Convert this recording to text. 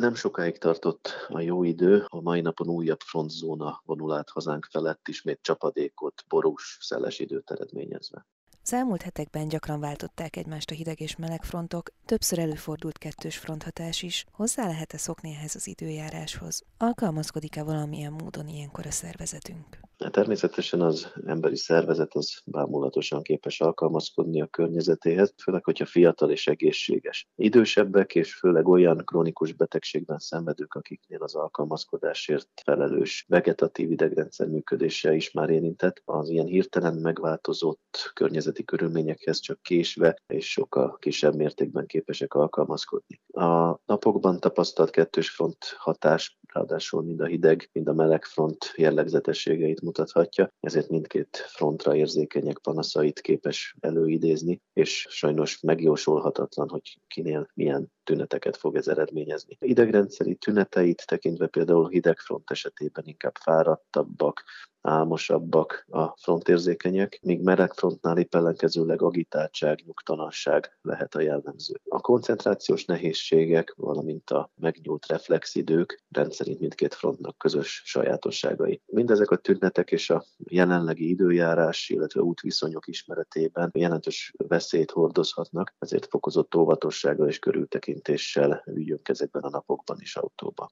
Nem sokáig tartott a jó idő, a mai napon újabb frontzóna vonul át hazánk felett, ismét csapadékot, borús, szeles időt eredményezve. Az elmúlt hetekben gyakran váltották egymást a hideg és meleg frontok, többször előfordult kettős fronthatás is. Hozzá lehet-e szokni ehhez az időjáráshoz? Alkalmazkodik-e valamilyen módon ilyenkor a szervezetünk? Természetesen az emberi szervezet az bámulatosan képes alkalmazkodni a környezetéhez, főleg, hogyha fiatal és egészséges. Idősebbek és főleg olyan krónikus betegségben szenvedők, akiknél az alkalmazkodásért felelős vegetatív idegrendszer működése is már érintett, az ilyen hirtelen megváltozott környezeti körülményekhez csak késve és sokkal kisebb mértékben képesek alkalmazkodni. A napokban tapasztalt kettős front hatás, ráadásul mind a hideg, mind a meleg front jellegzetességeit mutathatja, ezért mindkét frontra érzékenyek panaszait képes előidézni, és sajnos megjósolhatatlan, hogy kinél milyen tüneteket fog ez eredményezni. Idegrendszeri tüneteit tekintve például hidegfront esetében inkább fáradtabbak, álmosabbak a frontérzékenyek, míg melegfrontnál épp ellenkezőleg agitáltság, nyugtalanság lehet a jellemző. A koncentrációs nehézségek, valamint a megnyúlt reflexidők rendszerint mindkét frontnak közös sajátosságai. Mindezek a tünetek és a jelenlegi időjárás, illetve útviszonyok ismeretében jelentős veszélyt hordozhatnak, ezért fokozott óvatossággal és körültekintéssel üljünk ezekben a napokban is autóba.